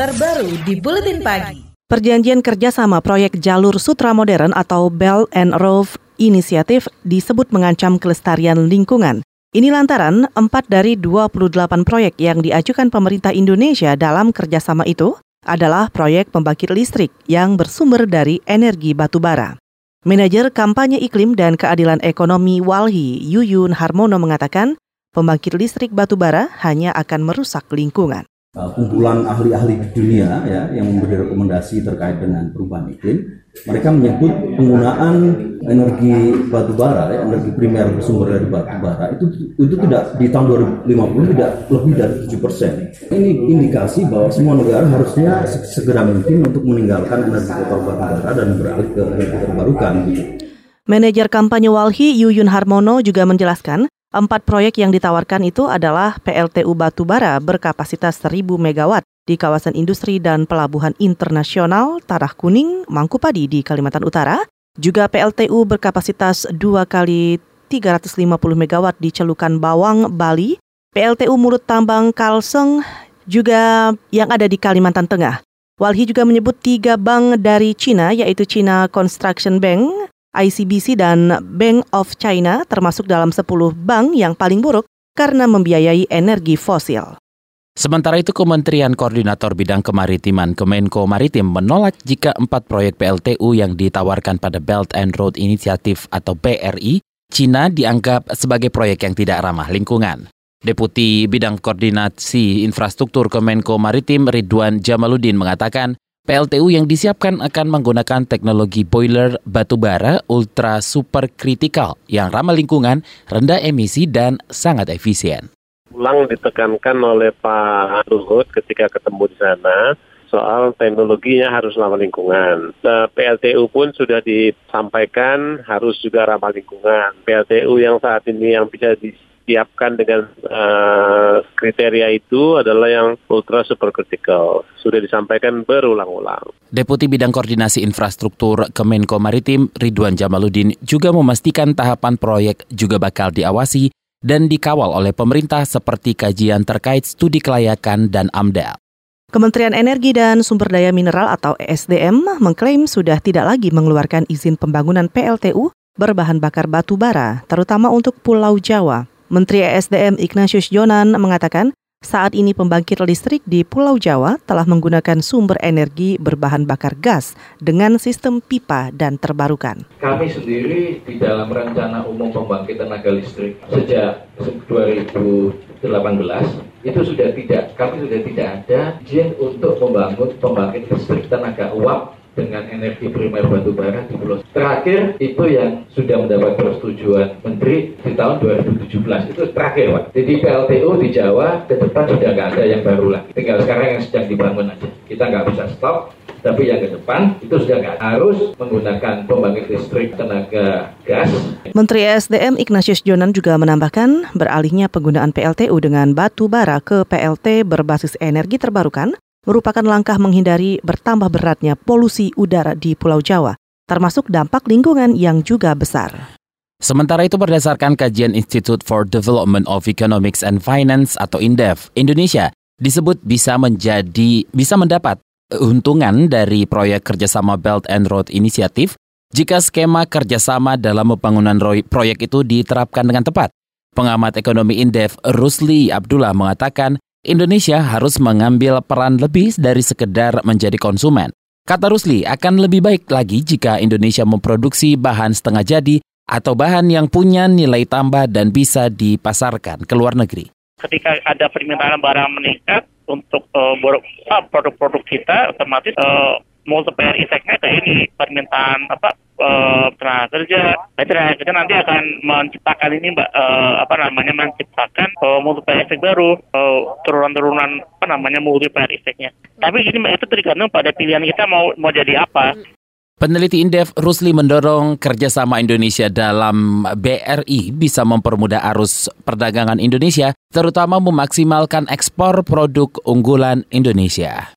terbaru di Buletin Pagi. Perjanjian kerjasama proyek Jalur Sutra Modern atau Belt and Road Initiative disebut mengancam kelestarian lingkungan. Ini lantaran 4 dari 28 proyek yang diajukan pemerintah Indonesia dalam kerjasama itu adalah proyek pembangkit listrik yang bersumber dari energi batubara. Manajer Kampanye Iklim dan Keadilan Ekonomi Walhi Yuyun Harmono mengatakan, pembangkit listrik batubara hanya akan merusak lingkungan. Uh, kumpulan ahli-ahli dunia ya yang memberi rekomendasi terkait dengan perubahan iklim mereka menyebut penggunaan energi batu bara ya, energi primer bersumber dari batu bara itu itu tidak di tahun 2050 tidak lebih dari 7 persen ini indikasi bahwa semua negara harusnya segera mungkin untuk meninggalkan energi kotor batu bara dan beralih ke energi terbarukan gitu. Manajer kampanye Walhi Yuyun Harmono juga menjelaskan Empat proyek yang ditawarkan itu adalah PLTU Batubara berkapasitas 1000 MW di kawasan industri dan pelabuhan internasional Tarah Kuning, Mangkupadi di Kalimantan Utara, juga PLTU berkapasitas 2 kali 350 MW di Celukan Bawang, Bali, PLTU Mulut Tambang Kalseng, juga yang ada di Kalimantan Tengah. Walhi juga menyebut tiga bank dari Cina, yaitu China Construction Bank, ICBC dan Bank of China termasuk dalam 10 bank yang paling buruk karena membiayai energi fosil. Sementara itu Kementerian Koordinator Bidang Kemaritiman Kemenko Maritim menolak jika empat proyek PLTU yang ditawarkan pada Belt and Road Initiative atau BRI, Cina dianggap sebagai proyek yang tidak ramah lingkungan. Deputi Bidang Koordinasi Infrastruktur Kemenko Maritim Ridwan Jamaluddin mengatakan PLTU yang disiapkan akan menggunakan teknologi boiler batubara ultra super kritikal yang ramah lingkungan, rendah emisi, dan sangat efisien. Ulang ditekankan oleh Pak Luhut ketika ketemu di sana soal teknologinya harus ramah lingkungan. Nah, PLTU pun sudah disampaikan harus juga ramah lingkungan. PLTU yang saat ini yang bisa di disiapkan dengan uh, kriteria itu adalah yang ultra super critical. Sudah disampaikan berulang-ulang. Deputi Bidang Koordinasi Infrastruktur Kemenko Maritim Ridwan Jamaluddin juga memastikan tahapan proyek juga bakal diawasi dan dikawal oleh pemerintah seperti kajian terkait studi kelayakan dan AMDAL. Kementerian Energi dan Sumber Daya Mineral atau ESDM mengklaim sudah tidak lagi mengeluarkan izin pembangunan PLTU berbahan bakar batu bara, terutama untuk Pulau Jawa. Menteri ESDM Ignatius Jonan mengatakan, saat ini pembangkit listrik di Pulau Jawa telah menggunakan sumber energi berbahan bakar gas dengan sistem pipa dan terbarukan. Kami sendiri di dalam rencana umum pembangkit tenaga listrik sejak 2018 itu sudah tidak kami sudah tidak ada izin untuk membangun pembangkit listrik tenaga uap dengan energi primer batu bara di Pulau. Terakhir itu yang sudah mendapat persetujuan Menteri di tahun 2017 itu terakhir Pak. Jadi PLTU di Jawa ke depan sudah nggak ada yang baru lagi. Tinggal sekarang yang sedang dibangun aja. Kita nggak bisa stop. Tapi yang ke depan itu sudah nggak harus menggunakan pembangkit listrik tenaga gas. Menteri SDM Ignatius Jonan juga menambahkan beralihnya penggunaan PLTU dengan batu bara ke PLT berbasis energi terbarukan merupakan langkah menghindari bertambah beratnya polusi udara di Pulau Jawa, termasuk dampak lingkungan yang juga besar. Sementara itu berdasarkan kajian Institute for Development of Economics and Finance atau INDEF, Indonesia disebut bisa menjadi bisa mendapat keuntungan dari proyek kerjasama Belt and Road Initiative jika skema kerjasama dalam pembangunan proyek itu diterapkan dengan tepat. Pengamat ekonomi Indef Rusli Abdullah mengatakan Indonesia harus mengambil peran lebih dari sekedar menjadi konsumen. Kata Rusli, akan lebih baik lagi jika Indonesia memproduksi bahan setengah jadi atau bahan yang punya nilai tambah dan bisa dipasarkan ke luar negeri. Ketika ada permintaan barang meningkat untuk uh, produk-produk kita, otomatis uh, multiplier effect-nya kayak ini permintaan apa uh, tenaga kerja. Nah, tenaga kerja nanti akan menciptakan ini mbak uh, apa namanya menciptakan uh, multiplier effect baru uh, turunan-turunan apa namanya multiplier effect-nya. Tapi ini mbak itu tergantung pada pilihan kita mau mau jadi apa. Peneliti Indef Rusli mendorong kerjasama Indonesia dalam BRI bisa mempermudah arus perdagangan Indonesia, terutama memaksimalkan ekspor produk unggulan Indonesia.